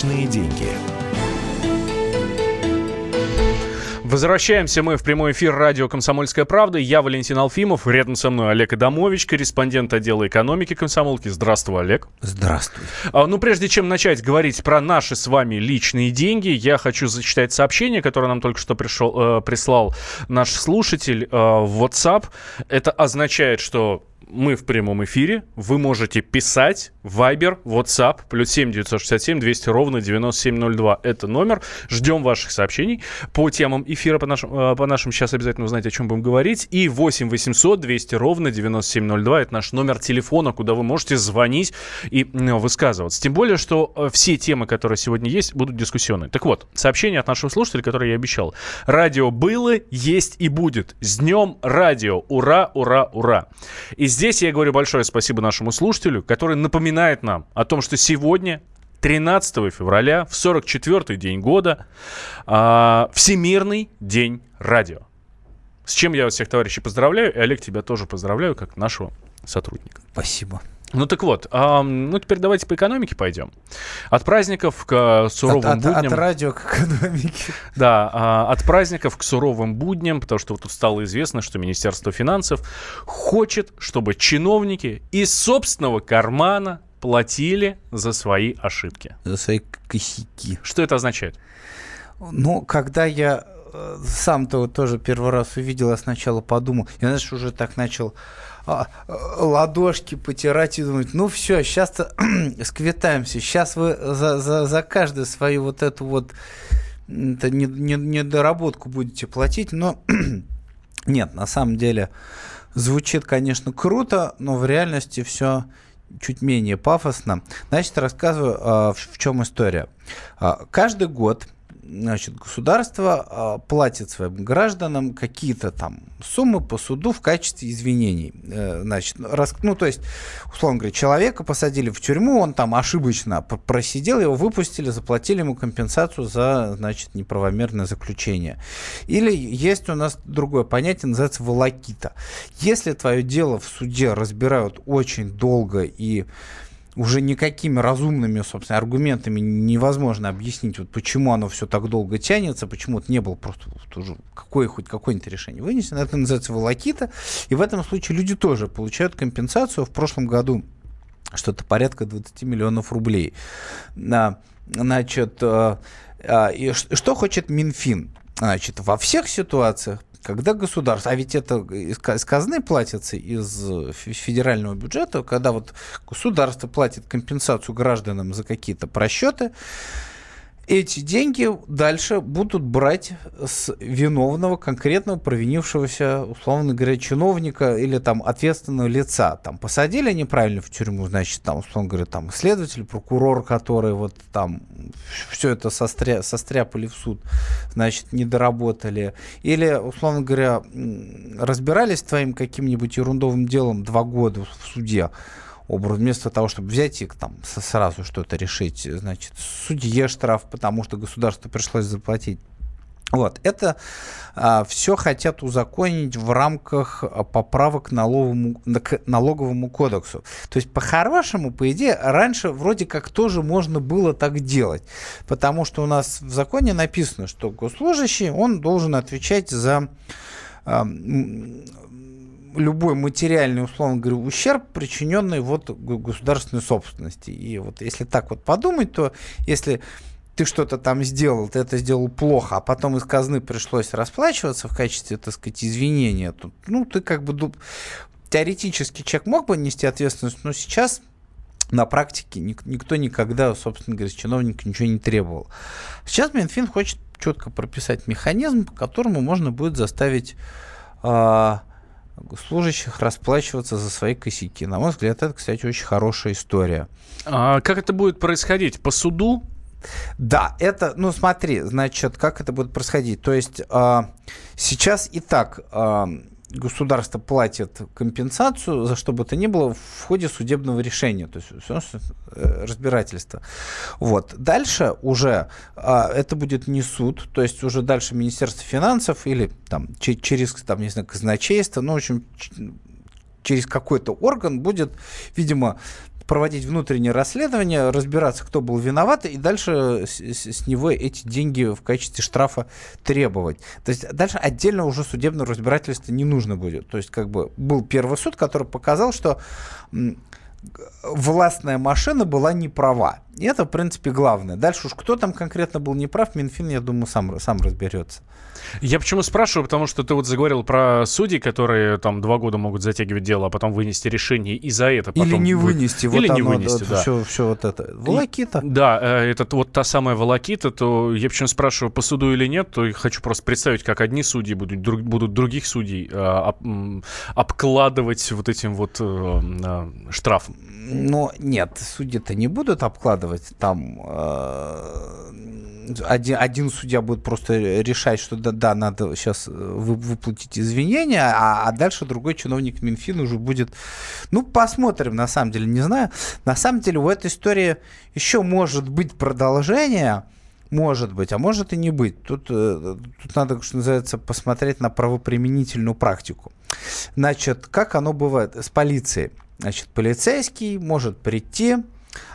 Личные деньги. Возвращаемся мы в прямой эфир радио «Комсомольская правда». Я Валентин Алфимов, рядом со мной Олег Адамович, корреспондент отдела экономики комсомолки. Здравствуй, Олег. Здравствуй. А, ну, прежде чем начать говорить про наши с вами личные деньги, я хочу зачитать сообщение, которое нам только что пришел, э, прислал наш слушатель э, в WhatsApp. Это означает, что мы в прямом эфире. Вы можете писать Viber, WhatsApp, плюс 7 967 200 ровно 9702. Это номер. Ждем ваших сообщений по темам эфира, по нашим, э, по нашим сейчас обязательно узнаете, о чем будем говорить. И 8 800 200 ровно 9702. Это наш номер телефона, куда вы можете звонить и высказываться. Тем более, что э, все темы, которые сегодня есть, будут дискуссионные. Так вот, сообщение от нашего слушателя, которое я обещал. Радио было, есть и будет. С днем радио. Ура, ура, ура. И здесь я говорю большое спасибо нашему слушателю, который напоминает нам о том, что сегодня 13 февраля, в 44-й день года, э, Всемирный день радио. С чем я вас всех, товарищи, поздравляю. И, Олег, тебя тоже поздравляю, как нашего сотрудника. Спасибо. Ну так вот, а, ну теперь давайте по экономике пойдем. От праздников к суровым от, будням... От, от радио к экономике. Да, а, от праздников к суровым будням, потому что вот тут стало известно, что Министерство финансов хочет, чтобы чиновники из собственного кармана платили за свои ошибки. За свои косяки. Что это означает? Ну, когда я э, сам-то тоже первый раз увидел, я сначала подумал, я, знаешь, уже так начал а, ладошки потирать и думать, ну все, сейчас-то сквитаемся, сейчас вы за, за, за каждую свою вот эту вот это не, не, недоработку будете платить, но нет, на самом деле звучит, конечно, круто, но в реальности все чуть менее пафосно. Значит, рассказываю, а, в чем история. А, каждый год значит, государство а, платит своим гражданам какие-то там суммы по суду в качестве извинений. Э, значит, раз, ну, то есть, условно говоря, человека посадили в тюрьму, он там ошибочно просидел, его выпустили, заплатили ему компенсацию за, значит, неправомерное заключение. Или есть у нас другое понятие, называется волокита. Если твое дело в суде разбирают очень долго и уже никакими разумными, собственно, аргументами невозможно объяснить, вот почему оно все так долго тянется, почему это не было просто вот уже какое хоть какое-нибудь решение вынесено. Это называется волокита. И в этом случае люди тоже получают компенсацию. В прошлом году что-то порядка 20 миллионов рублей. Значит, э, э, и что хочет Минфин? Значит, во всех ситуациях когда государство, а ведь это из казны платится из федерального бюджета, когда вот государство платит компенсацию гражданам за какие-то просчеты, эти деньги дальше будут брать с виновного, конкретного провинившегося, условно говоря, чиновника или там ответственного лица. Там посадили неправильно в тюрьму, значит, там, условно говоря, там следователь, прокурор, который вот там все это состря, состряпали в суд, значит, не доработали. Или, условно говоря, разбирались твоим каким-нибудь ерундовым делом два года в суде, образ, вместо того, чтобы взять и там сразу что-то решить, значит, судье штраф, потому что государству пришлось заплатить. Вот, это а, все хотят узаконить в рамках а, поправок налоговому, к налоговому кодексу. То есть, по-хорошему, по идее, раньше вроде как тоже можно было так делать, потому что у нас в законе написано, что госслужащий, он должен отвечать за а, любой материальный, условно говоря, ущерб, причиненный вот государственной собственности. И вот если так вот подумать, то если ты что-то там сделал, ты это сделал плохо, а потом из казны пришлось расплачиваться в качестве, так сказать, извинения, то, ну, ты как бы теоретически человек мог бы нести ответственность, но сейчас на практике никто никогда, собственно говоря, с чиновника ничего не требовал. Сейчас Минфин хочет четко прописать механизм, по которому можно будет заставить а, служащих расплачиваться за свои косяки. На мой взгляд, это, кстати, очень хорошая история. А как это будет происходить? По суду? Да, это, ну смотри, значит, как это будет происходить. То есть э, сейчас и так э, государство платит компенсацию за что бы то ни было в ходе судебного решения, то есть все э, разбирательство. Вот. Дальше уже а, это будет не суд, то есть уже дальше Министерство финансов или там через там, не знаю, казначейство, ну, в общем, через какой-то орган будет, видимо, проводить внутреннее расследование, разбираться, кто был виноват, и дальше с, с него эти деньги в качестве штрафа требовать. То есть дальше отдельно уже судебного разбирательства не нужно будет. То есть как бы был первый суд, который показал, что властная машина была не права. И это, в принципе, главное. Дальше уж кто там конкретно был неправ, Минфин, я думаю, сам, сам разберется. Я почему спрашиваю, потому что ты вот заговорил про судей, которые там два года могут затягивать дело, а потом вынести решение и за это потом... Или не вынести. Или вот не оно, вынести, да. Все, все вот это. Волокита. И, да, э, это вот та самая волокита, то я почему спрашиваю, по суду или нет, то хочу просто представить, как одни судьи будут, друг, будут других судей э, об, обкладывать вот этим вот э, штрафом. Но нет, судьи-то не будут обкладывать там... Э, один, один судья будет просто решать, что да, да надо сейчас э, вы, выплатить извинения, а, а дальше другой чиновник Минфина уже будет... Ну, посмотрим, на самом деле, не знаю. На самом деле, у этой истории еще может быть продолжение, может быть, а может и не быть. Тут, э, тут надо, что называется, посмотреть на правоприменительную практику. Значит, как оно бывает с полицией? Значит, полицейский может прийти,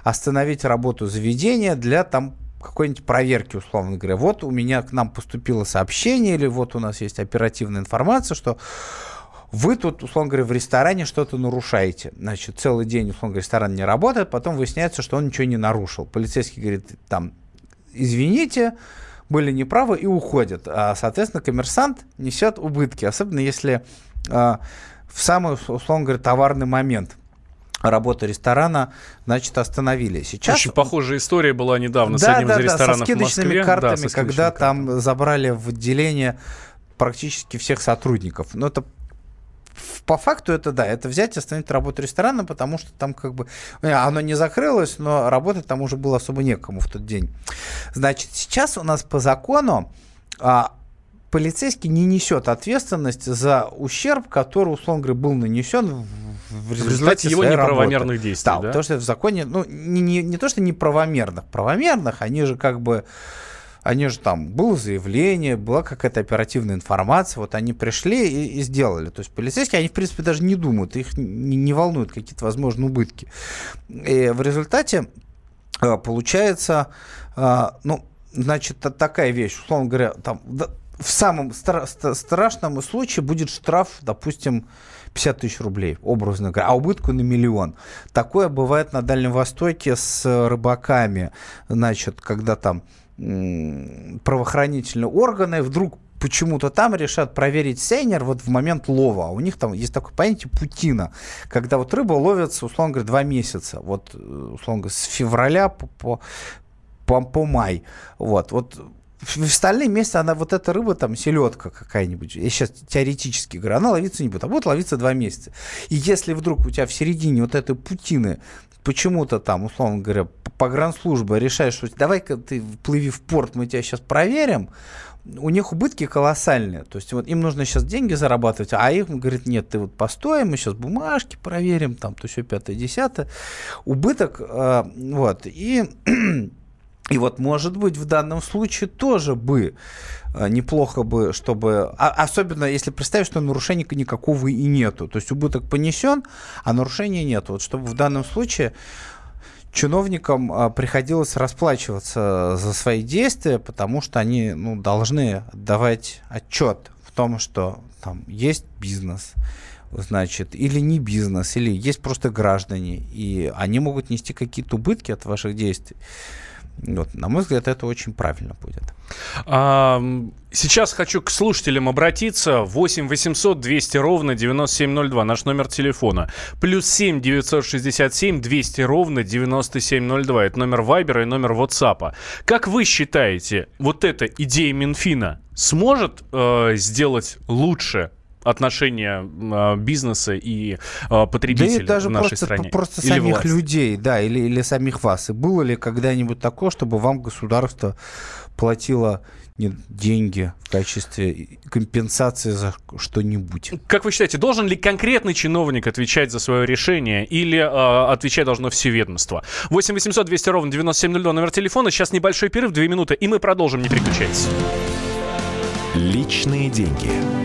остановить работу заведения для там какой-нибудь проверки, условно говоря. Вот у меня к нам поступило сообщение, или вот у нас есть оперативная информация, что вы тут, условно говоря, в ресторане что-то нарушаете. Значит, целый день, условно говоря, ресторан не работает, потом выясняется, что он ничего не нарушил. Полицейский говорит, там, извините, были неправы и уходят. А, соответственно, коммерсант несет убытки, особенно если а, в самый, условно говоря, товарный момент – работы ресторана, значит, остановили. Сейчас... Очень похожая история была недавно да, с одним да, из ресторанов да, со скидочными в Москве. картами, да, со скидочными когда картами. там забрали в отделение практически всех сотрудников. Но это по факту это да, это взять и остановить работу ресторана, потому что там как бы э, оно не закрылось, но работать там уже было особо некому в тот день. Значит, сейчас у нас по закону а, полицейский не несет ответственность за ущерб, который, условно говоря, был нанесен в, результате, в результате его неправомерных работы. действий. Да, да, потому что в законе, ну, не, не, не то, что неправомерных, правомерных, они же как бы они же там, было заявление, была какая-то оперативная информация, вот они пришли и, и сделали. То есть полицейские, они, в принципе, даже не думают, их не, не волнуют какие-то возможные убытки. И в результате а, получается, а, ну, значит, такая вещь, условно говоря, там, в самом стра- страшном случае будет штраф, допустим, 50 тысяч рублей, образно говоря, а убытку на миллион. Такое бывает на Дальнем Востоке с рыбаками, значит, когда там правоохранительные органы вдруг почему-то там решат проверить сейнер вот в момент лова. А у них там есть такое понятие путина, когда вот рыба ловится, условно говоря, два месяца. Вот, э, условно говоря, с февраля по, по, по, по май. Вот, вот в остальные месяцы она, вот эта рыба, там, селедка какая-нибудь, я сейчас теоретически говорю, она ловиться не будет, а будет ловиться два месяца. И если вдруг у тебя в середине вот этой путины почему-то там, условно говоря, погранслужба решает, что давай-ка ты плыви в порт, мы тебя сейчас проверим, у них убытки колоссальные. То есть вот им нужно сейчас деньги зарабатывать, а им говорит, нет, ты вот постой, мы сейчас бумажки проверим, там, то все пятое, десятое. Убыток, э, вот, и И вот, может быть, в данном случае тоже бы э, неплохо бы, чтобы... А, особенно если представить, что нарушения никакого и нету. То есть убыток понесен, а нарушения нет. Вот чтобы в данном случае чиновникам а, приходилось расплачиваться за свои действия, потому что они ну, должны давать отчет в том, что там есть бизнес, значит, или не бизнес, или есть просто граждане, и они могут нести какие-то убытки от ваших действий. Вот, на мой взгляд, это очень правильно будет. А, сейчас хочу к слушателям обратиться. 8 800 200 ровно 9702, наш номер телефона. Плюс 7 967 200 ровно 9702. Это номер Вайбера и номер WhatsApp. Как вы считаете, вот эта идея Минфина сможет э, сделать лучше отношения э, бизнеса и э, потребителя да даже в нашей просто, стране? Просто или самих власть? людей, да, или, или самих вас. И было ли когда-нибудь такое, чтобы вам государство платило нет, деньги в качестве компенсации за что-нибудь. Как вы считаете, должен ли конкретный чиновник отвечать за свое решение или э, отвечать должно все ведомство? 8 800 200 ровно 9702 номер телефона. Сейчас небольшой перерыв, 2 минуты, и мы продолжим, не переключайтесь. Личные деньги.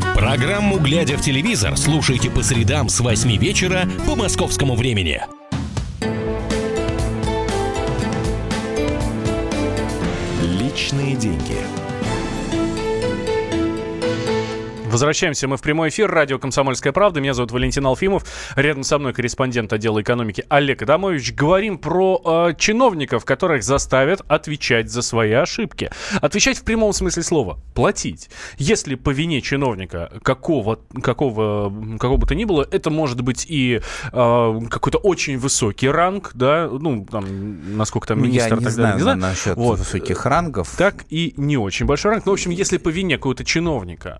Программу «Глядя в телевизор» слушайте по средам с 8 вечера по московскому времени. Личные деньги. Возвращаемся мы в прямой эфир. Радио «Комсомольская правда». Меня зовут Валентин Алфимов. Рядом со мной корреспондент отдела экономики Олег Адамович. Говорим про э, чиновников, которых заставят отвечать за свои ошибки. Отвечать в прямом смысле слова. Платить. Если по вине чиновника какого, какого, какого бы то ни было, это может быть и э, какой-то очень высокий ранг, да, ну, там, насколько там министр... Я не так знаю, далее, не знаю. насчет Вот. высоких рангов. Так и не очень большой ранг. Ну, в общем, если по вине какого-то чиновника...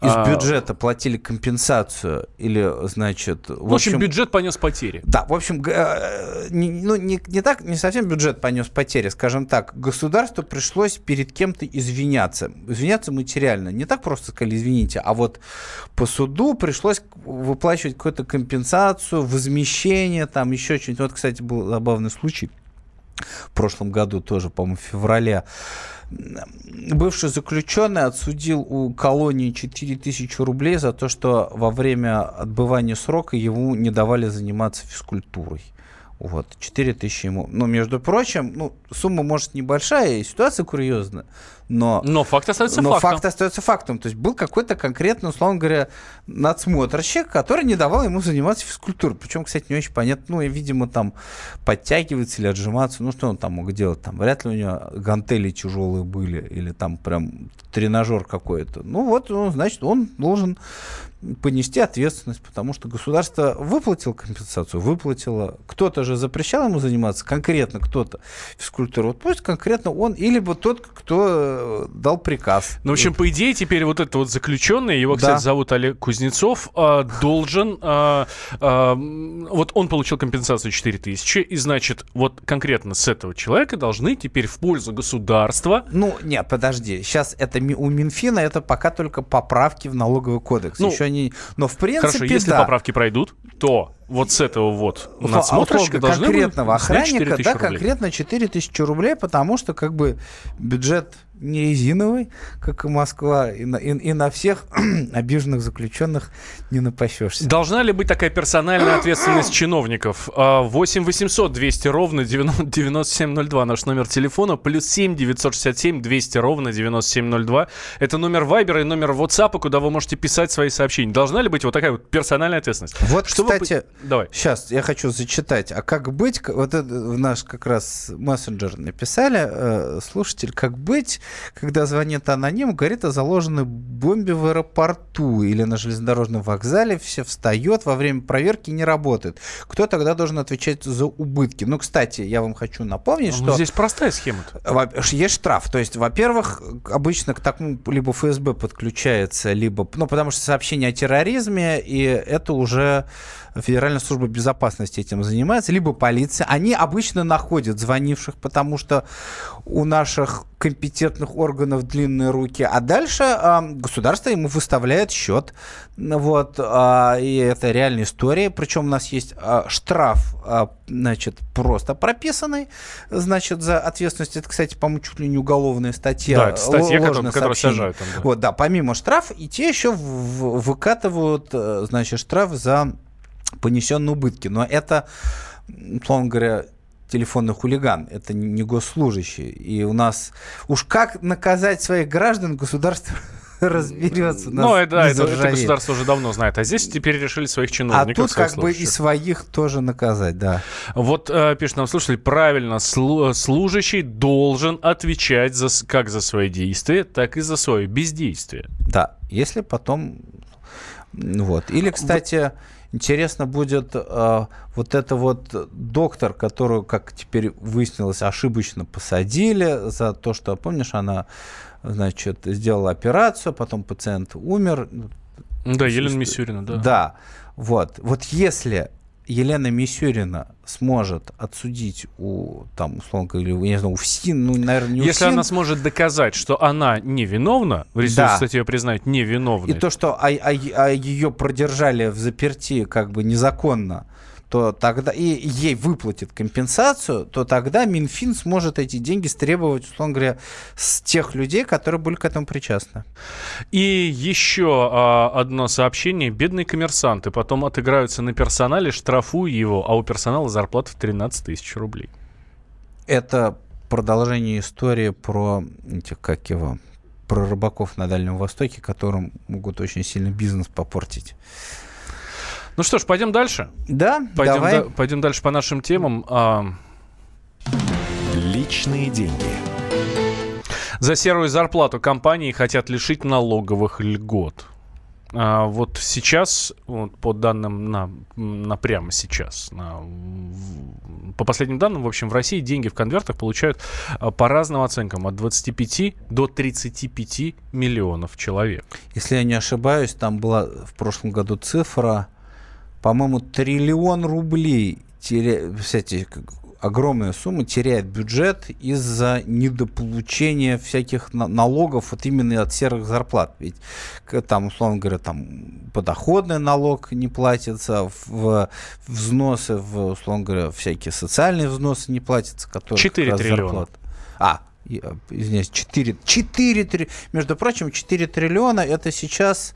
Из а, бюджета платили компенсацию или, значит... В, В общем, бюджет понес потери. Да, в общем, э, не, ну, не, не так, не совсем бюджет понес потери, скажем так. Государству пришлось перед кем-то извиняться. Извиняться материально. Не так просто сказали, извините, а вот по суду пришлось выплачивать какую-то компенсацию, возмещение, там еще что-нибудь. Вот, кстати, был забавный случай в прошлом году тоже, по-моему, в феврале. Бывший заключенный отсудил у колонии 4000 рублей за то, что во время отбывания срока ему не давали заниматься физкультурой. Вот, 4 тысячи ему. Но, между прочим, ну, сумма, может, небольшая, и ситуация курьезная, но... Но факт остается но фактом. факт остается фактом. То есть был какой-то конкретный, условно говоря, надсмотрщик, который не давал ему заниматься физкультурой. Причем, кстати, не очень понятно, ну, и, видимо, там подтягиваться или отжиматься. Ну, что он там мог делать? Там вряд ли у него гантели тяжелые были, или там прям тренажер какой-то. Ну, вот, ну, значит, он должен понести ответственность, потому что государство выплатило компенсацию, выплатило. Кто-то же запрещал ему заниматься, конкретно кто-то физкультурой. Вот пусть конкретно он, или бы тот, кто э, дал приказ. Ну, в общем, по идее, теперь вот этот вот заключенный, его, кстати, Да. зовут Олег Кузнецов, а, должен... а, а, вот он получил компенсацию 4 тысячи, и, значит, вот конкретно с этого человека должны теперь в пользу государства... Ну, нет, подожди. Сейчас это у Минфина это пока только поправки в налоговый кодекс. Ну, Еще не. Но в принципе, Хорошо, если да. поправки пройдут, то вот с этого вот Услов- надсмотрщика условно, должны конкретного снять 4 охранника, да, рублей. конкретно 4 тысячи рублей, потому что как бы бюджет не резиновый, как и Москва, и на, и- и на всех обиженных заключенных не напасешься. Должна ли быть такая персональная ответственность чиновников? А, 8 800 200 ровно 90 9702 наш номер телефона, плюс 7 967 200 ровно 9702. Это номер Вайбера и номер WhatsApp, куда вы можете писать свои сообщения. Должна ли быть вот такая вот персональная ответственность? Вот, по- кстати, Давай. Сейчас я хочу зачитать. А как быть? Вот это в наш как раз мессенджер написали э, слушатель, как быть, когда звонит аноним, говорит о заложенной бомбе в аэропорту или на железнодорожном вокзале, все встает, во время проверки не работает. Кто тогда должен отвечать за убытки? Ну, кстати, я вам хочу напомнить, Ну, что Здесь простая схема. во- есть штраф. То есть, во-первых, обычно к такому либо ФСБ подключается, либо... Ну, потому что сообщение о терроризме, и это уже Федеральная служба безопасности этим занимается, либо полиция. Они обычно находят звонивших, потому что у наших компетентных органов длинные руки. А дальше а, государство ему выставляет счет. Вот, а, и это реальная история. Причем у нас есть а, штраф, а, значит, просто прописанный, значит, за ответственность. Это, кстати, по-моему, чуть ли не уголовная статья. Да, это статья, которую- сажают там, да. Вот, да, помимо штрафа, и те еще в- в- выкатывают, э, значит, штраф за понесенные убытки. Но это, условно говоря, телефонный хулиган, это не госслужащий. И у нас уж как наказать своих граждан, государство разберется. Ну, это, да, это, это государство уже давно знает. А здесь теперь решили своих А чиновников. тут своих как бы и своих тоже наказать, да. Вот э, пишет нам слушатель, правильно, слу- служащий должен отвечать за, как за свои действия, так и за свое бездействие. Да, если потом... Вот. Или, кстати, интересно будет э, вот это вот доктор, которую, как теперь выяснилось, ошибочно посадили за то, что, помнишь, она, значит, сделала операцию, потом пациент умер. Да, Елена Мисюрина, да. Да. Вот. Вот если Елена Мисюрина сможет отсудить у, там, условно говоря, я не знаю, у ФСИН, ну, наверное, не у Если ФСИН, она сможет доказать, что она невиновна, в результате Да. статьи ее признают невиновной. и то, что а, а- а ее продержали в заперти как бы незаконно, то тогда и ей выплатят компенсацию, то тогда Минфин сможет эти деньги стребовать, условно говоря, с тех людей, которые были к этому причастны. И еще а, одно сообщение. Бедные коммерсанты потом отыграются на персонале, штрафуя его, а у персонала зарплата в 13 тысяч рублей. Это продолжение истории про этих, как его, про рыбаков на Дальнем Востоке, которым могут очень сильно бизнес попортить. Ну что ж, пойдем дальше. Да, Пойдем, давай. да- пойдем дальше по нашим темам. А, Личные деньги. За серую зарплату компании хотят лишить налоговых льгот. А, вот сейчас, вот по данным на, на прямо сейчас, на- по последним данным, в общем, в России деньги в конвертах получают а, по разным оценкам от 25 до 35 миллионов человек. Если я не ошибаюсь, там была в прошлом году цифра, по-моему, триллион рублей, теря... как- огромная сумма теряет бюджет из-за недополучения всяких на- налогов вот именно от серых зарплат. Ведь там, условно говоря, там подоходный налог не платится, в взносы, в, условно говоря, всякие социальные взносы не платятся, которые... как Четыре раз триллиона. зарплат. А, извиняюсь, 4, 4 три- между прочим, 4 триллиона это сейчас,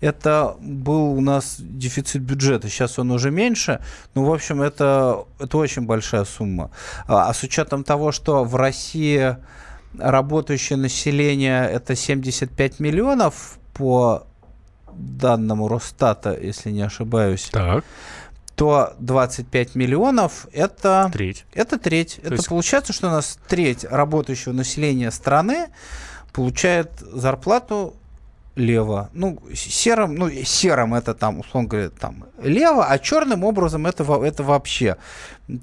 это был у нас дефицит бюджета, сейчас он уже меньше, ну, в общем, это, это очень большая сумма. А, а с учетом того, что в России работающее население это 75 миллионов по данному Росстата, если не ошибаюсь, Так. То 25 миллионов это... Треть. Это треть. это есть- получается, что у нас треть работающего населения страны получает зарплату лево. Ну, серым, ну, серым это там, условно говоря, там лево, а черным образом это, это вообще,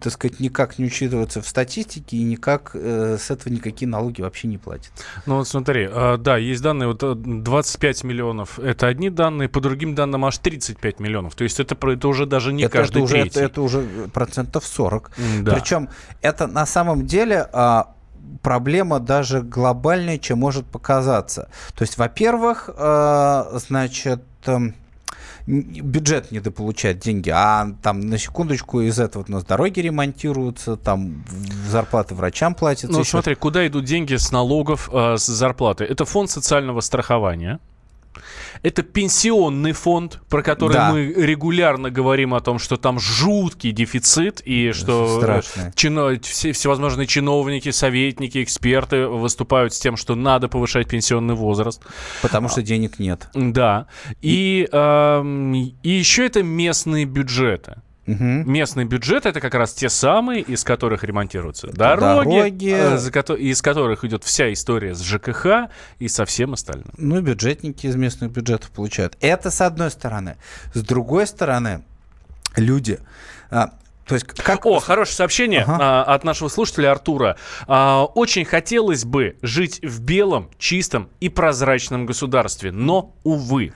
так сказать, никак не учитывается в статистике и никак э, с этого никакие налоги вообще не платятся. Ну вот смотри, а, да, есть данные, вот э, 25 миллионов это одни данные, по другим данным аж 35 миллионов. То есть это, это уже даже не это, каждый это уже, третий. это, это уже процентов 40. М, да. Причем это на самом деле а, проблема даже глобальнее, чем может показаться. То есть, во-первых, а, значит, эм, бюджет недополучает деньги, а там на секундочку из этого у нас дороги ремонтируются, там зарплаты врачам платятся. Ну, еще. смотри, куда идут деньги с налогов, э, с зарплаты? Это фонд социального страхования. Это пенсионный фонд, про который Да. мы регулярно говорим о том, что там жуткий дефицит и что э, чино- все, всевозможные чиновники, советники, эксперты выступают с тем, что надо повышать пенсионный возраст. Потому что денег нет. Да. И, эм, и еще это местные бюджеты. Мгм. Местные бюджеты это как раз те самые, из которых ремонтируются дороги, Дороги. э, за из которых идет вся история с ЖКХ и со всем остальным. Ну, бюджетники из местных бюджетов получают. Это с одной стороны. С другой стороны, люди... а, то есть как... О, хорошее сообщение Ага. а, от нашего слушателя Артура. А, очень хотелось бы жить в белом, чистом и прозрачном государстве, но увы.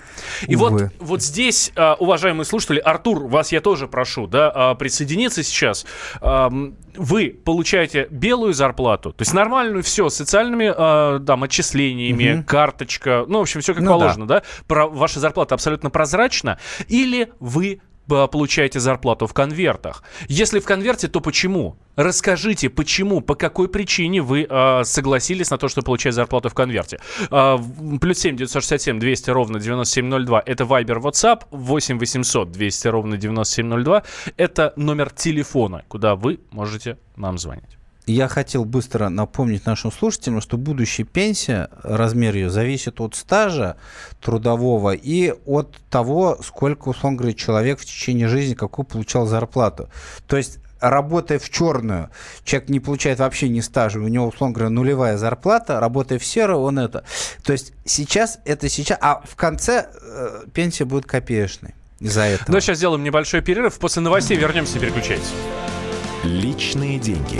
И вот, Увы. вот здесь, а, уважаемые слушатели, Артур, вас я тоже прошу, да, а, присоединиться сейчас. Ам, Вы получаете белую зарплату, то есть нормальную все, с социальными а, там, отчислениями, Мгм. карточка, ну, в общем, все как Ну да. положено, да? Про, ваша зарплата абсолютно прозрачна, или вы а, получаете зарплату в конвертах. Если в конверте, то почему? Расскажите, почему, по какой причине вы а, согласились на то, что получать зарплату в конверте. В- плюс 7 967 200 ровно 9702 это Viber, WhatsApp, 8 800 200 ровно 9702 это номер телефона, куда вы можете нам звонить. Я хотел быстро напомнить нашим слушателям, что будущая пенсия, размер ее зависит от стажа трудового и от того, сколько, условно говоря, человек в течение жизни какую получал зарплату. То есть работая в черную, человек не получает вообще ни стажа, у него, условно говоря, нулевая зарплата, работая в серую, он это. То есть сейчас это сейчас, а в конце э, пенсия будет копеечной из-за этого. Ну, сейчас сделаем небольшой перерыв, после новостей вернемся, не переключайтесь. Личные деньги.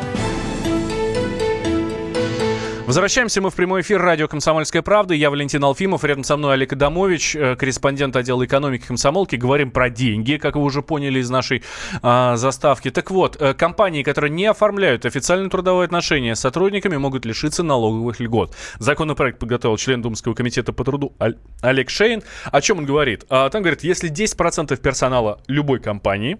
Возвращаемся мы в прямой эфир радио «Комсомольская правда». Я Валентин Алфимов, рядом со мной Олег Адамович, э, корреспондент отдела экономики комсомолки. Говорим про деньги, как вы уже поняли из нашей а, заставки. Так вот, э, компании, которые не оформляют официальные трудовые отношения с сотрудниками, могут лишиться налоговых льгот. Законопроект подготовил член Думского комитета по труду Олег Шейн. О чем он говорит? А, там говорит, если 10% персонала любой компании,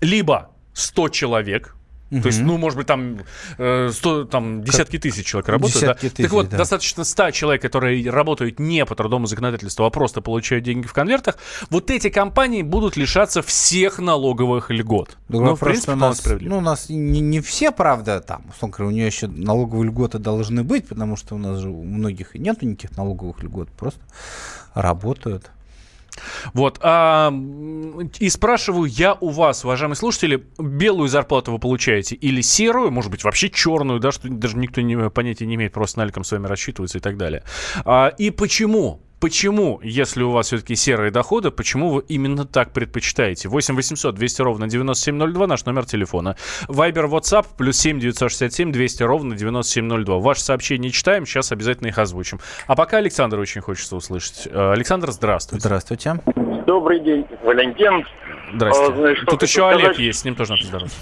либо 100 человек, то есть, ну, может быть, там, э, 100, там десятки тысяч человек работают. Десятки да? тысяч, так вот, да. достаточно 100 человек, которые работают не по трудовому законодательству, а просто получают деньги в конвертах. Вот эти компании будут лишаться всех налоговых льгот. Другой ну, в принципе, у нас, ну, у нас не, не все, правда, там, условно говоря, у нее еще налоговые льготы должны быть, потому что у нас же у многих нету никаких налоговых льгот, просто работают. Вот. А, и спрашиваю я у вас, уважаемые слушатели, белую зарплату вы получаете или серую, может быть, вообще черную, да, что даже никто не, понятия не имеет, просто наликом с вами рассчитывается и так далее. А, и почему? Почему, если у вас все-таки серые доходы, почему вы именно так предпочитаете? 8 800 200 ровно 9702, наш номер телефона. Вайбер, WhatsApp, плюс 7 967 200 ровно 9702. Ваши сообщения читаем, сейчас обязательно их озвучим. А пока Александр очень хочется услышать. Э, Александр, здравствуйте. Здравствуйте. Добрый день, Валентин. Здрасте. А, знаешь, Тут еще Олег сказать? есть, с ним тоже надо поздороваться.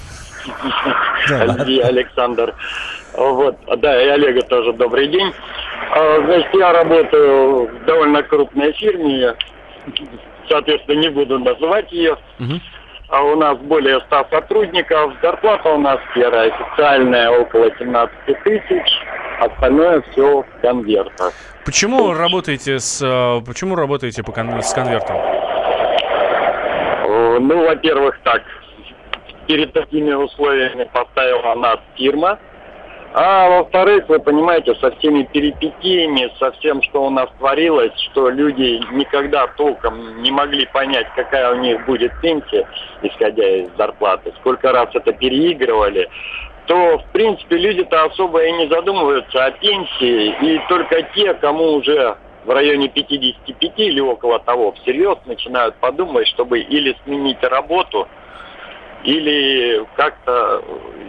Александр. Вот, да, и Олега тоже добрый день. А, Значит, я работаю в довольно крупной фирме, соответственно, не буду называть ее. Мгм. А у нас более 100 сотрудников, зарплата у нас первая официальная около 17 тысяч, остальное все в конвертах. Почему работаете с э, почему работаете по кон- с конвертом? Э, Ну, во-первых, так, перед такими условиями поставила нас фирма. А во-вторых, вы понимаете, со всеми перипетиями, со всем, что у нас творилось, что люди никогда толком не могли понять, какая у них будет пенсия, исходя из зарплаты, сколько раз это переигрывали, то, в принципе, люди-то особо и не задумываются о пенсии, и только те, кому уже в районе 55 или около того всерьез начинают подумать, чтобы или сменить работу, или как-то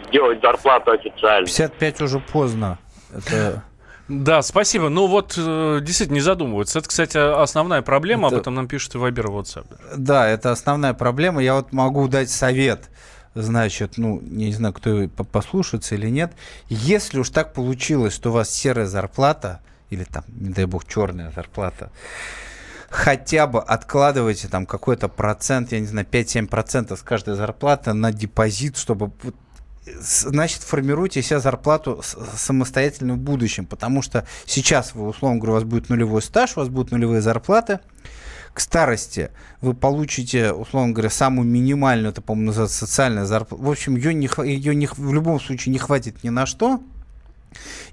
сделать зарплату официально. 55 уже поздно. Это... Да, спасибо. Ну вот э, действительно не задумываются. Это, кстати, основная проблема. Это- Об этом нам пишет и Вайбер и WhatsApp. Да, это основная проблема. Я вот могу дать совет. Значит, ну, не знаю, кто по- послушается или нет. Если уж так получилось, что у вас серая зарплата, или там, не дай бог, черная зарплата, хотя бы откладывайте там какой-то процент, я не знаю, 5-7% с каждой зарплаты на депозит, чтобы значит, формируйте себе зарплату самостоятельно в будущем, потому что сейчас вы, условно говоря, у вас будет нулевой стаж, у вас будут нулевые зарплаты, к старости вы получите, условно говоря, самую минимальную, это, по-моему, называется социальная зарплата. В общем, ее, не, ее не, в любом случае не хватит ни на что.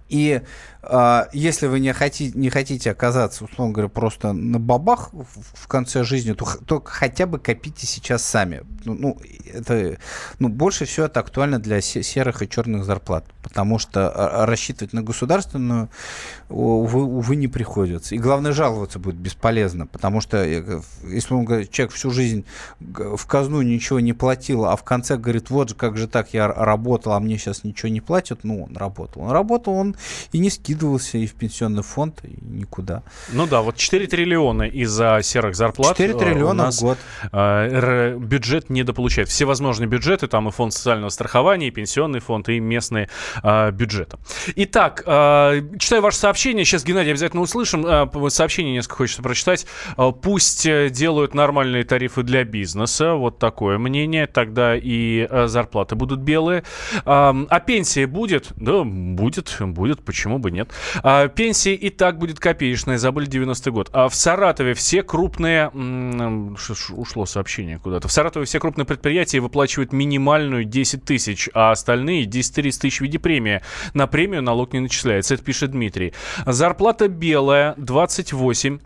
И э, если вы не хотите, не хотите оказаться, условно говоря, просто на бабах в, в конце жизни, то, то хотя бы копите сейчас сами. Ну, ну, это, ну, больше всего это актуально для се- серых и черных зарплат, потому что а, рассчитывать на государственную, увы, увы, не приходится. И главное, жаловаться будет бесполезно, потому что э, если он говорит, человек всю жизнь в казну ничего не платил, а в конце говорит, вот же, как же так, я работал, а мне сейчас ничего не платят, ну, он работал. Он работал, он и не скидывался и в пенсионный фонд, и никуда. Ну да, вот 4 триллиона из-за серых зарплат. 4 э, триллиона в год. э, бюджет недополучает. Всевозможные бюджеты, там и фонд социального страхования, и пенсионный фонд, и местные э, бюджеты. Итак, читаю ваше сообщение. Сейчас, Геннадий, обязательно услышим. Сообщение несколько хочется прочитать. Пусть делают нормальные тарифы для бизнеса. Вот такое мнение. Тогда и зарплаты будут белые. А пенсия будет? Да, будет. будет, будет, почему бы нет. А, пенсия и так будет копеечная, забыли 90-й год. А в Саратове все крупные... Ушло сообщение куда-то. В Саратове все крупные предприятия выплачивают минимальную 10 тысяч, а остальные 10-30 тысяч в виде премии. На премию налог не начисляется, это пишет Дмитрий. Зарплата белая 28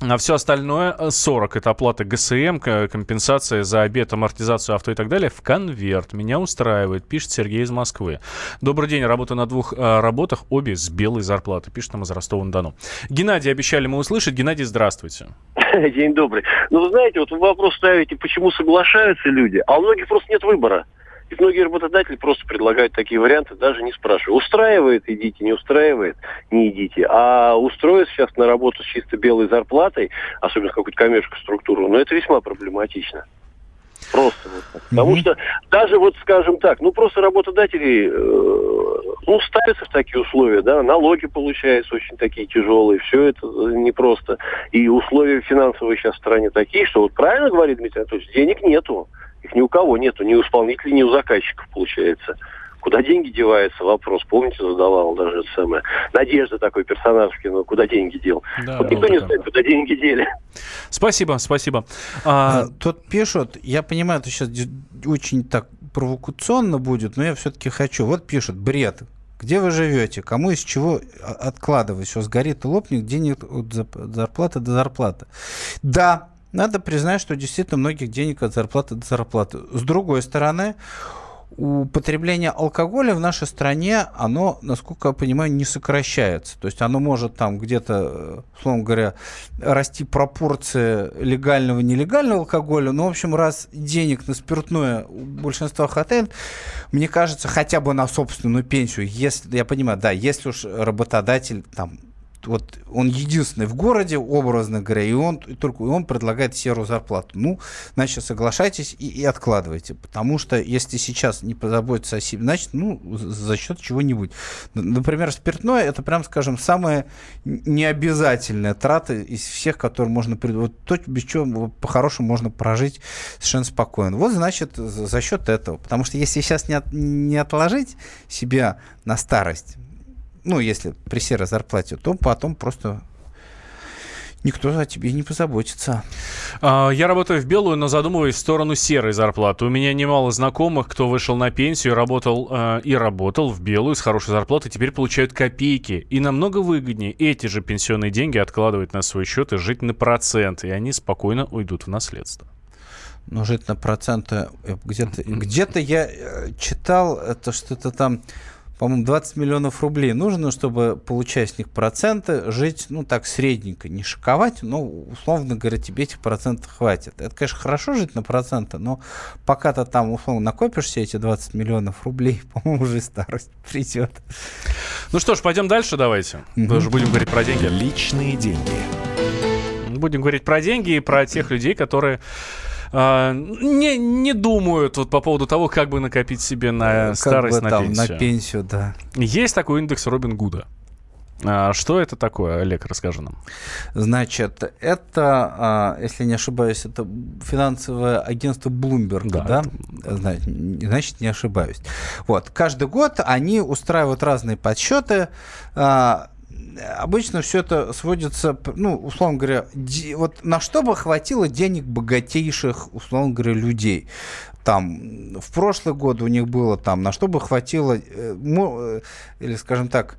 а все остальное э, 40. Это оплата ГСМ, компенсация за обед, амортизацию авто и так далее в конверт. Меня устраивает, пишет Сергей из Москвы. Добрый день, работаю на двух э, работах, обе с белой зарплатой, пишет нам из Ростова-на-Дону. Геннадий обещали мы услышать. Геннадий, здравствуйте. День добрый. Ну, вы знаете, вот вы вопрос ставите, почему соглашаются люди, а у многих просто нет выбора. И многие работодатели просто предлагают такие варианты, даже не спрашивая. Устраивает, идите, не устраивает, не идите. А устроить сейчас на работу с чисто белой зарплатой, особенно в какую-то коммерческую структуру, ну, это весьма проблематично. Просто вот так. Потому Мгм. что даже вот, скажем так, ну просто работодатели, э, ну, ставятся в такие условия, да, налоги получаются очень такие тяжелые, все это э, непросто. И условия финансовые сейчас в стране такие, что вот правильно говорит Дмитрий Анатольевич, денег нету. Их ни у кого нету, ни у исполнителей, ни у заказчиков получается. Куда деньги деваются, вопрос, помните, задавал даже это самое. Надежда такой персонаж в кино, куда деньги дел. Да, вот никто не знает, куда деньги дели. Спасибо, спасибо. А, А, Тут пишут, я понимаю, это сейчас очень так провокационно будет, но я все-таки хочу. Вот пишут, бред. Где вы живете? Кому из чего а- откладывать? Все сгорит и лопнет, денег от зарплаты до зарплаты. Да, надо признать, что действительно многих денег от зарплаты до зарплаты. С другой стороны, употребление алкоголя в нашей стране, оно, насколько я понимаю, не сокращается. То есть оно может там где-то, э, условно говоря, расти пропорции легального и нелегального алкоголя. Но, в общем, раз денег на спиртное у большинства хватает, мне кажется, хотя бы на собственную пенсию, если, я понимаю, да, если уж работодатель там вот он единственный в городе, образно говоря, и он и только он предлагает серую зарплату. Ну, значит, соглашайтесь и, и откладывайте. Потому что если сейчас не позаботиться о себе, значит, ну, за счет чего-нибудь. Например, спиртное это, прям скажем, самая необязательная трата из всех, которые можно Вот то, без чего по-хорошему можно прожить совершенно спокойно. Вот, значит, за счет этого. Потому что если сейчас не, от- не отложить себя на старость, ну, если при серой зарплате, то потом просто никто о тебе не позаботится. А, Я работаю в белую, но задумываюсь в сторону серой зарплаты. У меня немало знакомых, кто вышел на пенсию, работал э, и работал в белую с хорошей зарплатой, теперь получают копейки. И намного выгоднее эти же пенсионные деньги откладывать на свой счет и жить на процент, и они спокойно уйдут в наследство. Но жить на проценты э, где-то где-то я э, читал это что-то там по-моему, 20 миллионов рублей нужно, чтобы, получая с них проценты, жить, ну, так, средненько, не шиковать, но, условно говоря, тебе этих процентов хватит. Это, конечно, хорошо жить на проценты, но пока ты там, условно, накопишь все эти 20 миллионов рублей, по-моему, уже и старость придет. Ну что ж, пойдем дальше давайте. Даже будем говорить про деньги. Личные деньги. Будем говорить про деньги и про тех людей, которые а, не, не думают вот по поводу того, как бы накопить себе на Как старость, бы на там, пенсию. на пенсию, да. Есть такой индекс Робин Гуда. А, что это такое, Олег, расскажи нам. Значит, это, а, если не ошибаюсь, это финансовое агентство Bloomberg, Да, да? Зна- Значит, не ошибаюсь. Вот, каждый год они устраивают разные подсчеты. Обычно все это сводится, ну, условно говоря, вот на что бы хватило денег богатейших, условно говоря, людей. Там в прошлый год у них было там, на что бы хватило, э, э, или, скажем так,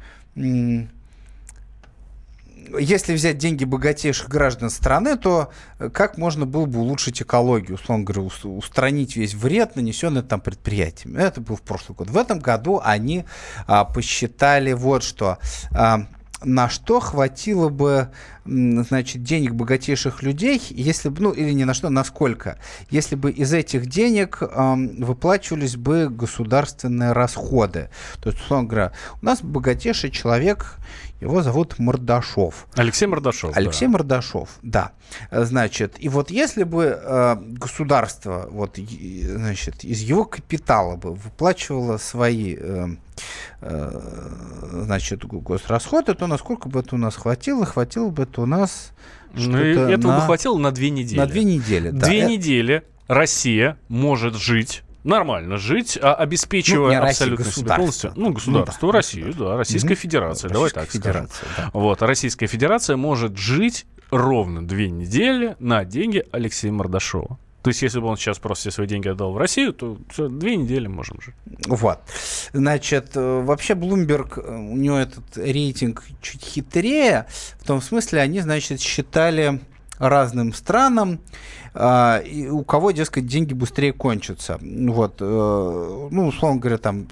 если взять деньги богатейших граждан страны, то э, как можно было бы улучшить экологию, условно говоря, ус- устранить весь вред, нанесенный там предприятиями. Это был в прошлый год. В этом году они а, посчитали вот что. а, на что хватило бы, значит, денег богатейших людей, если бы, ну, или не на что, на сколько, если бы из этих денег ам, выплачивались бы государственные расходы. То есть, условно говоря, у нас богатейший человек, его зовут Мордашов. Алексей Мордашов. Алексей да. Мордашов, да. Э, Значит, и вот если бы э, государство, вот, значит, из его капитала бы выплачивало свои, э, значит, го- госрасходы, то насколько бы это у нас хватило? Хватило бы это у нас Ну, этого бы на- хватило на две недели. на две недели. да. Две Э, недели Россия может жить нормально жить, а обеспечивая Ну, Россия, абсолютно себе полностью. государство. Ну, государство Ну да, Россию, да, Российская Мгм. Федерация, давай Российская так скажем. Федерация, да. Вот, а Российская Федерация может жить ровно две недели на деньги Алексея Мордашова. То есть, если бы он сейчас просто все свои деньги отдал в Россию, то всё, две недели можем жить. Вот. Значит, э, вообще Bloomberg, э, у него этот рейтинг чуть хитрее, в том смысле, они, значит, считали разным странам, и у кого, дескать, деньги быстрее кончатся. Вот, э, ну, условно говоря, там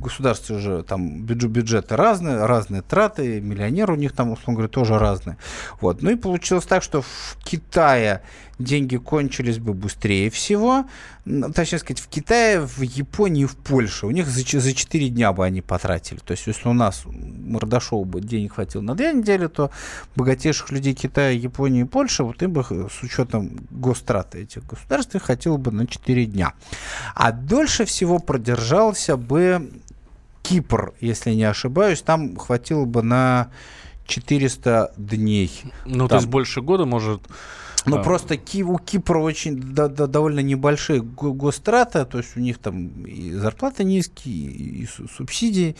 государство же там бюджет, бюджеты разные, разные траты, миллионеры у них там, условно говоря, тоже разные. Вот. Ну и получилось так, что в Китае деньги кончились бы быстрее всего, Точнее сказать, в Китае, в Японии, в Польше. У них за, за 4 дня бы они потратили. То есть, если у нас Мордашову бы денег хватило на 2 недели, то богатейших людей Китая, Японии и Польши, вот им бы э, с учетом гостраты этих государств, их хватило бы на 4 дня. А дольше всего продержался бы Кипр, если не ошибаюсь, там хватило бы на 400 дней. Ну, то Там. есть больше года может... Ну, А. просто Ки- у Кипра очень да- да- довольно небольшие го- гостраты, то есть у них там и зарплаты низкие, и су- субсидии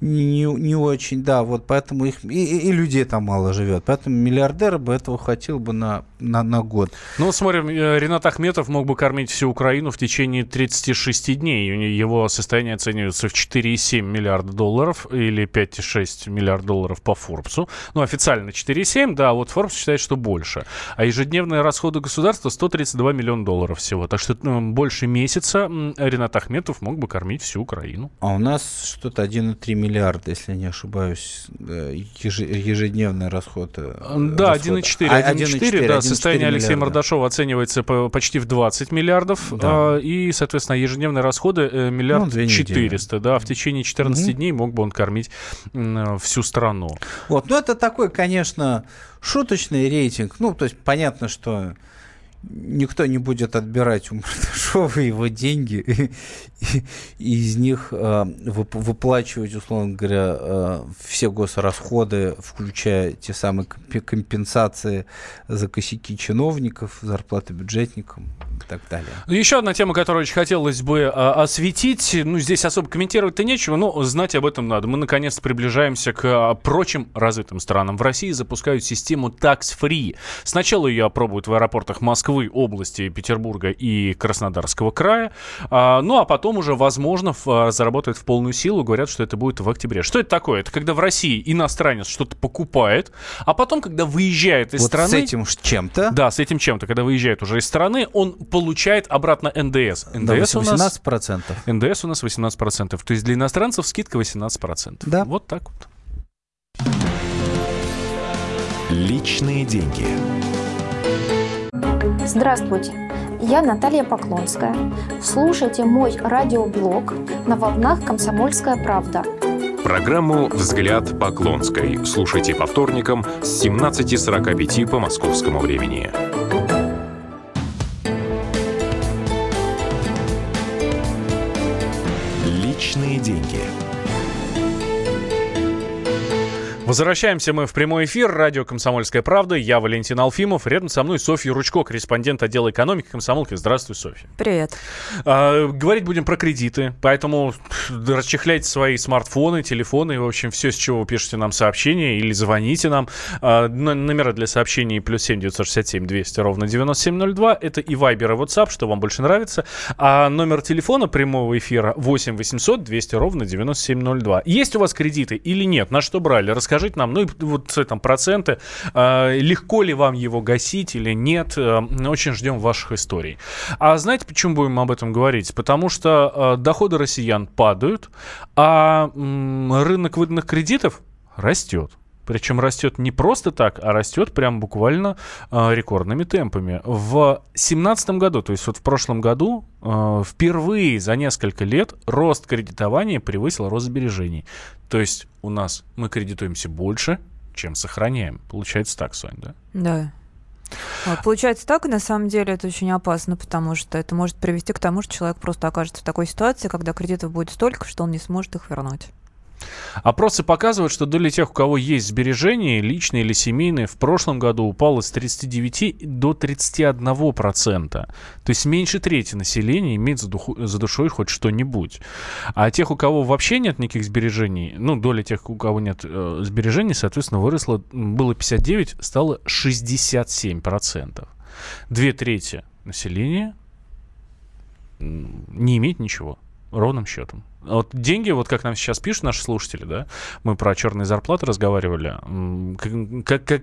не, не- очень, да, вот поэтому их, и, и- людей там мало живет, поэтому миллиардера бы этого хватило бы на, на, на год. Ну, смотрим, э, Ренат Ахметов мог бы кормить всю Украину в течение 36 дней. Его состояние оценивается в 4,7 миллиарда долларов или 5,6 миллиарда долларов по Форбсу. Ну, официально 4,7, да, а вот Форбс считает, что больше. А ежедневные расходы государства 132 миллиона долларов всего. Так что ну, больше месяца Ренат Ахметов мог бы кормить всю Украину. А у нас что-то 1,3 миллиарда, если я не ошибаюсь, э, еже- ежедневный расход. э, Да, расхода. 1,4. А, 1,4, да, 1,4 состояние Алексея миллиарда. Мордашова оценивается по- почти в 20 миллиардов. Да. а, и, соответственно, ежедневные расходы э, миллиард Ну, две недели. 400. Да, в течение 14 Мгм. дней мог бы он кормить э, всю страну. Вот, ну это такой, конечно, шуточный рейтинг. Ну, то есть понятно, что никто не будет отбирать у Мордашова его деньги и, и из них э, вып- выплачивать, условно говоря, э, все госрасходы, включая те самые комп- компенсации за косяки чиновников, зарплаты бюджетникам и так далее. Еще одна тема, которую очень хотелось бы а, осветить. Ну, здесь особо комментировать-то нечего, но знать об этом надо. Мы, наконец, приближаемся к а, прочим развитым странам. В России запускают систему tax-free. Сначала ее опробуют в аэропортах Москвы, области Петербурга и Краснодарского края. А, ну, а потом уже, возможно, в- а, заработает в полную силу. Говорят, что это будет в октябре. Что это такое? Это когда в России иностранец что-то покупает, а потом, когда выезжает из вот страны... с этим чем-то. Да, с этим чем-то, когда выезжает уже из страны, он получает обратно НДС. Да, НДС у нас... 18%. НДС у нас 18%. То есть для иностранцев скидка 18%. Да. Вот так вот. Личные деньги. Здравствуйте, я Наталья Поклонская. Слушайте мой радиоблог на волнах «Комсомольская правда». Программу «Взгляд Поклонской» слушайте по вторникам с 17.45 по московскому времени. Личные деньги. Возвращаемся мы в прямой эфир. Радио «Комсомольская правда». Я Валентин Алфимов. Рядом со мной Софья Ручко, корреспондент отдела экономики комсомолки. Здравствуй, Софья. Привет. А, говорить будем про кредиты, поэтому расчехляйте свои смартфоны, телефоны, в общем, все, с чего вы пишете нам сообщения или звоните нам. А, но- номера для сообщений плюс семь девятьсот шестьдесят семь двести ровно 9702. Это и Viber, и WhatsApp, что вам больше нравится. А номер телефона прямого эфира 8 800 200 ровно 9702. Есть у вас кредиты или нет? На что брали? Расскажите нам. Ну и вот там проценты. А, легко ли вам его гасить или нет? А, Очень ждем ваших историй. А знаете, почему будем об этом говорить? Потому что э, доходы россиян падают, а рынок выданных кредитов растет. Причем растет не просто так, а растет прям буквально э, рекордными темпами. В 2017 году, то есть вот в прошлом году, э, впервые за несколько лет рост кредитования превысил рост сбережений. То есть у нас мы кредитуемся больше, чем сохраняем. Получается так, Сонь, да? Да. А, Получается так, и на самом деле это очень опасно, потому что это может привести к тому, что человек просто окажется в такой ситуации, когда кредитов будет столько, что он не сможет их вернуть. Опросы показывают, что доля тех, у кого есть сбережения, личные или семейные, в прошлом году упала с 39 до 31 процента. То есть меньше трети населения имеет за, духу, за душой хоть что-нибудь. А тех, у кого вообще нет никаких сбережений, ну, доля тех, у кого нет э, сбережений, соответственно, выросла, было 59, стало 67 процентов. Две трети населения не имеет ничего, ровным счетом. Вот деньги, вот как нам сейчас пишут наши слушатели, да, мы про черные зарплаты разговаривали, как, как,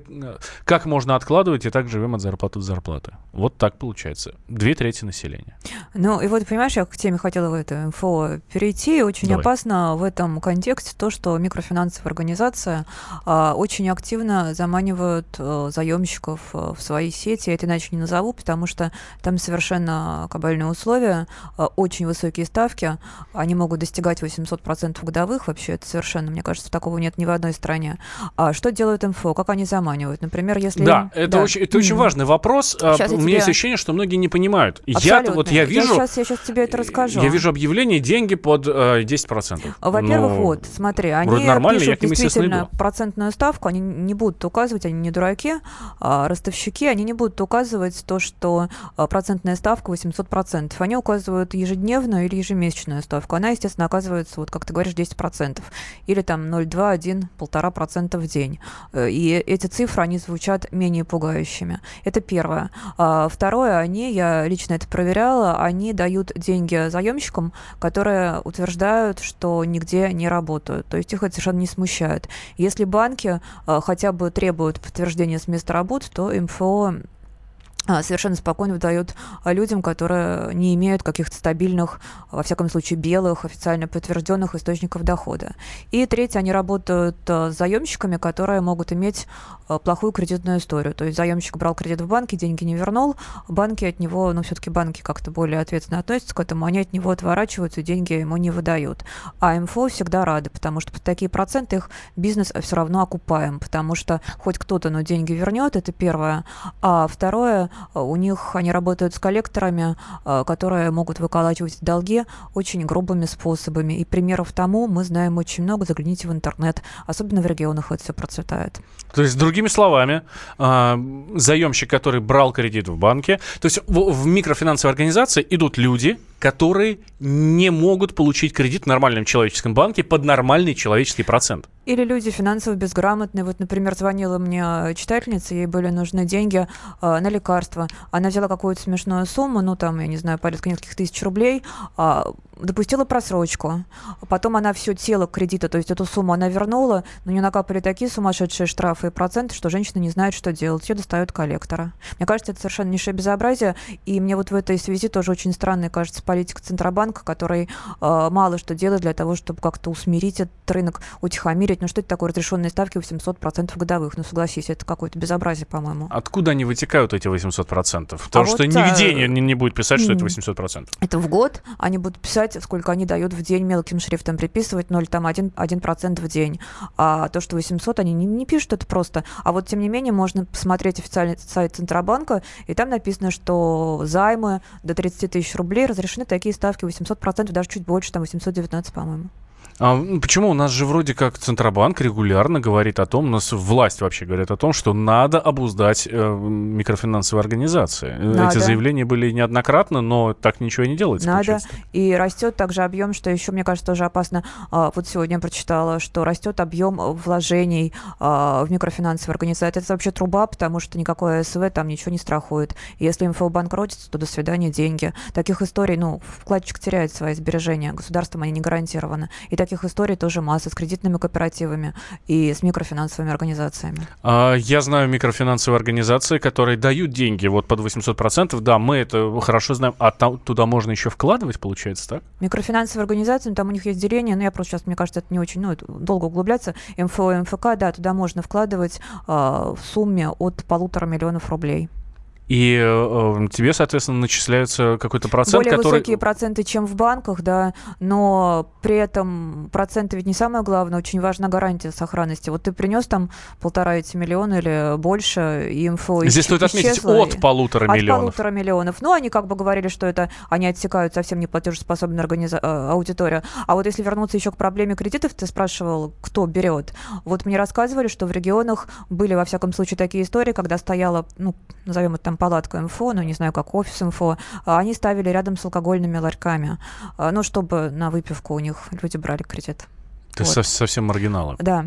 как можно откладывать и так живем от зарплаты до зарплаты. Вот так получается. Две трети населения. Ну, и вот, понимаешь, я к теме хотела в это инфо перейти. Очень Давай. опасно в этом контексте то, что микрофинансовая организация а, очень активно заманивают а, заемщиков а, в свои сети. Я это иначе не назову, потому что там совершенно кабальные условия, а, очень высокие ставки. Они могут достигать 800% годовых. Вообще это совершенно, мне кажется, такого нет ни в одной стране. А что делают МФО? Как они заманивают? Например, если... Да, это, да. Очень, это mm-hmm. очень важный вопрос. Сейчас У меня тебе... есть ощущение, что многие не понимают. Я, вот я вижу... Я сейчас, я сейчас тебе это расскажу. Я вижу объявление деньги под э, 10%. Во-первых, Но... вот, смотри, они нормально, пишут я действительно процентную ставку, они не будут указывать, они не дураки, а ростовщики, они не будут указывать то, что а, процентная ставка 800%. Они указывают ежедневную или ежемесячную ставку. Она, естественно, соответственно, оказывается, вот как ты говоришь, 10%. Или там 0,2, 1, 1,5% в день. Э, и эти цифры, они звучат менее пугающими. Это первое. А второе, они, я лично это проверяла, они дают деньги заемщикам, которые утверждают, что нигде не работают. То есть их это совершенно не смущает. Если банки а, хотя бы требуют подтверждения с места работы, то МФО совершенно спокойно выдают а, людям, которые не имеют каких-то стабильных, во всяком случае, белых, официально подтвержденных источников дохода. И третье, они работают а, с заемщиками, которые могут иметь плохую кредитную историю. То есть заемщик брал кредит в банке, деньги не вернул, банки от него, ну, все-таки банки как-то более ответственно относятся к этому, они от него отворачиваются, деньги ему не выдают. А МФО всегда рады, потому что под такие проценты их бизнес все равно окупаем, потому что хоть кто-то, но деньги вернет, это первое. А второе, у них они работают с коллекторами, э, которые могут выколачивать долги очень грубыми способами. И примеров тому мы знаем очень много. Загляните в интернет. Особенно в регионах это все процветает. То есть, другими словами, э, заемщик, который брал кредит в банке, то есть в микрофинансовой организации идут люди, которые не могут получить кредит в нормальном человеческом банке под нормальный человеческий процент. Или люди финансово безграмотные. Вот, например, звонила мне читательница, ей были нужны деньги э, на лекарства. Она взяла какую-то смешную сумму, ну, там, я не знаю, порядка нескольких тысяч рублей, э, допустила просрочку. Потом она все тело кредита, то есть эту сумму она вернула, но не накапали такие сумасшедшие штрафы и проценты, что женщина не знает, что делать. Ее достают коллектора. Мне кажется, это совершенно низшее безобразие. И мне вот в этой связи тоже очень странной кажется политика Центробанка, который э, мало что делает для того, чтобы как-то усмирить этот рынок, утихомирить. Ну что это такое разрешенные ставки 800% годовых? Ну согласись, это какое-то безобразие, по-моему. Откуда они вытекают, эти 800%? Потому а что вот, нигде а... не, не будет писать, что это 800%. Это в год они будут писать, сколько они дают в день мелким шрифтом, приписывать 0, там 1%, 1% в день. А то, что 800, они не, не пишут это просто. А вот тем не менее можно посмотреть официальный сайт Центробанка, и там написано, что займы до 30 тысяч рублей разрешены такие ставки 800%, даже чуть больше, там 819, по-моему. А почему? У нас же вроде как Центробанк регулярно говорит о том, у нас власть вообще говорит о том, что надо обуздать э, микрофинансовые организации. Надо. Эти заявления были неоднократно, но так ничего и не делается. Надо. И растет также объем, что еще, мне кажется, тоже опасно. А, вот сегодня я прочитала, что растет объем вложений а, в микрофинансовые организации. Это вообще труба, потому что никакое СВ там ничего не страхует. Если МФО банкротится, то до свидания деньги. Таких историй, ну, вкладчик теряет свои сбережения, государством они не гарантированы. И таких историй тоже масса с кредитными кооперативами и с микрофинансовыми организациями. А, я знаю микрофинансовые организации, которые дают деньги вот под 800%. Да, мы это хорошо знаем. А там, туда можно еще вкладывать, получается, так? Микрофинансовые организации, там у них есть деление, но я просто сейчас, мне кажется, это не очень ну, долго углубляться. МФО, МФК, да, туда можно вкладывать э, в сумме от полутора миллионов рублей. И э, тебе, соответственно, начисляются какой-то процент, Более который... высокие проценты, чем в банках, да, но при этом проценты ведь не самое главное, очень важна гарантия сохранности. Вот ты принес там полтора эти миллиона или больше, и МФО Здесь стоит отметить, от полутора от миллионов. От полутора миллионов. Ну, они как бы говорили, что это они отсекают совсем неплатежеспособную организа... Э, аудиторию. А вот если вернуться еще к проблеме кредитов, ты спрашивал, кто берет. Вот мне рассказывали, что в регионах были, во всяком случае, такие истории, когда стояла, ну, назовем это там палатка МФО, ну, не знаю, как офис МФО, а они ставили рядом с алкогольными ларьками, а, ну, чтобы на выпивку у них люди брали кредит. Ты вот. совсем маргиналы. Да.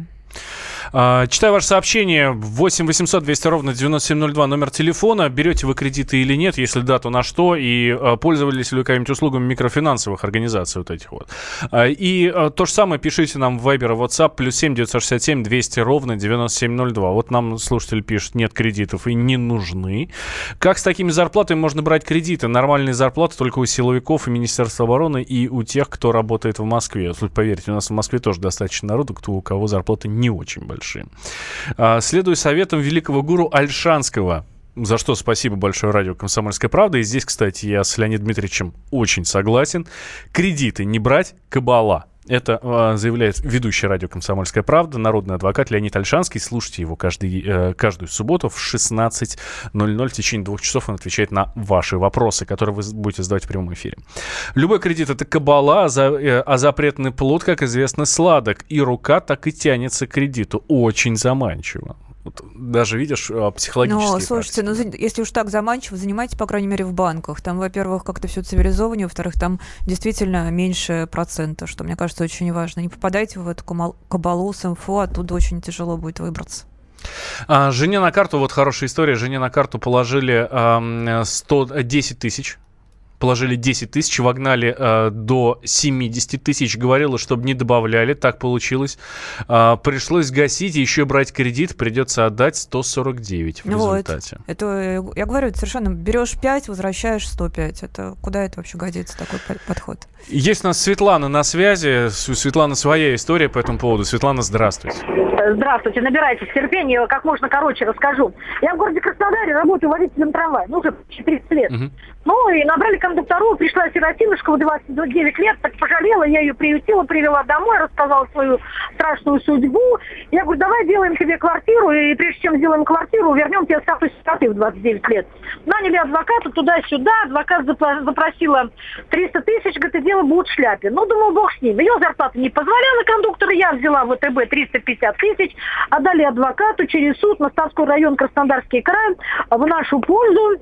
А, читаю ваше сообщение. 8 800 200 ровно 9702 номер телефона. Берете вы кредиты или нет? Если да, то на что? И а, пользовались ли вы какими-нибудь услугами микрофинансовых организаций вот этих вот? А, и то же самое пишите нам в Viber WhatsApp. Плюс 7 967 200 ровно 9702. Вот нам слушатель пишет, нет кредитов и не нужны. Как с такими зарплатами можно брать кредиты? Нормальные зарплаты только у силовиков и Министерства обороны и у тех, кто работает в Москве. Поверьте, у нас в Москве тоже достаточно народу, кто, у кого зарплаты не очень большие. А, следуя советам великого гуру Альшанского, за что спасибо большое радио «Комсомольская правда». И здесь, кстати, я с Леонидом Дмитриевичем очень согласен. Кредиты не брать, кабала. Это э, заявляет ведущий радио «Комсомольская правда», народный адвокат Леонид Альшанский. Слушайте его каждый, э, каждую субботу в 16.00. В течение двух часов он отвечает на ваши вопросы, которые вы будете задавать в прямом эфире. Любой кредит — это кабала, а, э, а запретный плод, как известно, сладок. И рука так и тянется к кредиту. Очень заманчиво. Вот даже видишь а, психологические. Ну, слушайте, ну если уж так заманчиво, занимайтесь, по крайней мере, в банках. Там, во-первых, как-то все цивилизованнее, во-вторых, там действительно меньше процента, что мне кажется очень важно. Не попадайте в эту кабалу с МФО, оттуда очень тяжело будет выбраться. А, жене на карту, вот хорошая история, жене на карту положили а, 110 тысяч положили 10 тысяч, вогнали э, до 70 тысяч, говорила, чтобы не добавляли, так получилось. Э, пришлось гасить, еще брать кредит, придется отдать 149 в вот. результате. Это, я говорю, это совершенно берешь 5, возвращаешь 105. Это куда это вообще годится, такой подход? Есть у нас Светлана на связи. У Светланы своя история по этому поводу. Светлана, здравствуйте. Здравствуйте, набирайтесь терпения, как можно короче расскажу. Я в городе Краснодаре работаю водителем трамвая, ну уже 30 лет. Угу. Ну и набрали кондуктору, пришла сиротинушка в 29 лет, так пожалела, я ее приютила, привела домой, рассказала свою страшную судьбу. Я говорю, давай делаем тебе квартиру, и прежде чем сделаем квартиру, вернем тебе статус сироты в 29 лет. Наняли адвоката туда-сюда, адвокат запросила 300 тысяч, говорит, дело будет в шляпе. Ну, думаю, бог с ним. Ее зарплата не позволяла кондуктора, я взяла в ВТБ 350 тысяч, отдали адвокату через суд, Москвский район, Краснодарский край, в нашу пользу.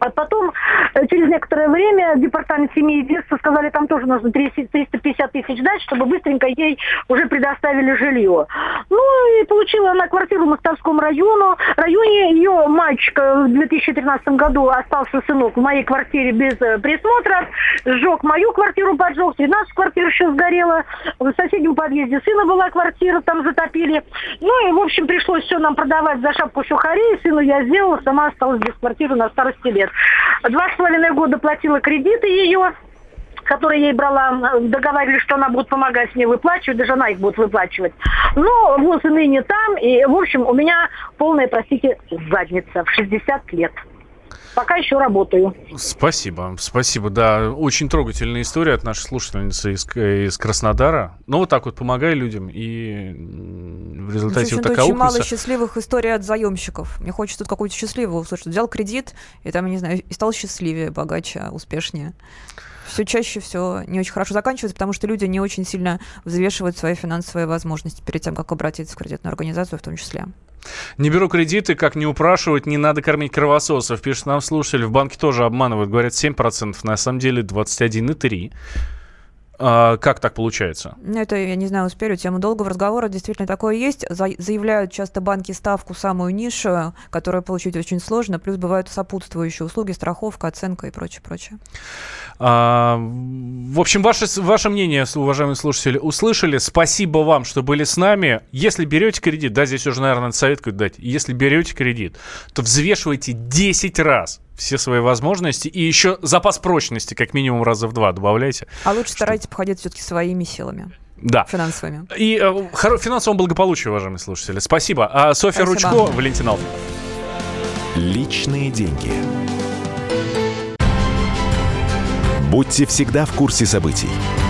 А потом, э, через некоторое время, департамент семьи и детства сказали, там тоже нужно 350 тысяч дать, чтобы быстренько ей уже предоставили жилье. Ну и получила она квартиру в Мостовском району. районе. Ее мальчика в 2013 году остался сынок в моей квартире без э, присмотра. Сжег мою квартиру, поджег. 13 квартир еще сгорела. В соседнем подъезде сына была квартира, там затопили. Ну и, в общем, пришлось все нам продавать за шапку сухарей. Сыну я сделала, сама осталась без квартиры на старости лет. Два с половиной года платила кредиты ее, которые ей брала, договаривались, что она будет помогать мне выплачивать, даже она их будет выплачивать. Но вот и ныне там, и, в общем, у меня полная, простите, задница в 60 лет пока еще работаю. Спасибо, спасибо, да. Очень трогательная история от нашей слушательницы из, из Краснодара. Ну, вот так вот помогай людям, и в результате вот такая очень мало счастливых историй от заемщиков. Мне хочется тут какую-то счастливую услышать. Взял кредит, и там, не знаю, и стал счастливее, богаче, успешнее все чаще все не очень хорошо заканчивается, потому что люди не очень сильно взвешивают свои финансовые возможности перед тем, как обратиться в кредитную организацию в том числе. Не беру кредиты, как не упрашивать, не надо кормить кровососов. Пишет нам слушатель, в банке тоже обманывают, говорят 7%, на самом деле 21,3%. А, как так получается? Это, я не знаю, успею тему долгого разговора. Действительно, такое есть. За, заявляют часто банки ставку самую нишу, которую получить очень сложно. Плюс бывают сопутствующие услуги, страховка, оценка и прочее, прочее. А, в общем, ваше, ваше мнение, уважаемые слушатели, услышали. Спасибо вам, что были с нами. Если берете кредит, да, здесь уже, наверное, совет какой дать. Если берете кредит, то взвешивайте 10 раз все свои возможности. И еще запас прочности, как минимум раза в два добавляйте. А лучше старайтесь походить все-таки своими силами. Да. Финансовыми. И э, финансовому благополучию, уважаемые слушатели. Спасибо. А Софья Спасибо. Ручко, Валентин Алтов. Личные деньги. Будьте всегда в курсе событий.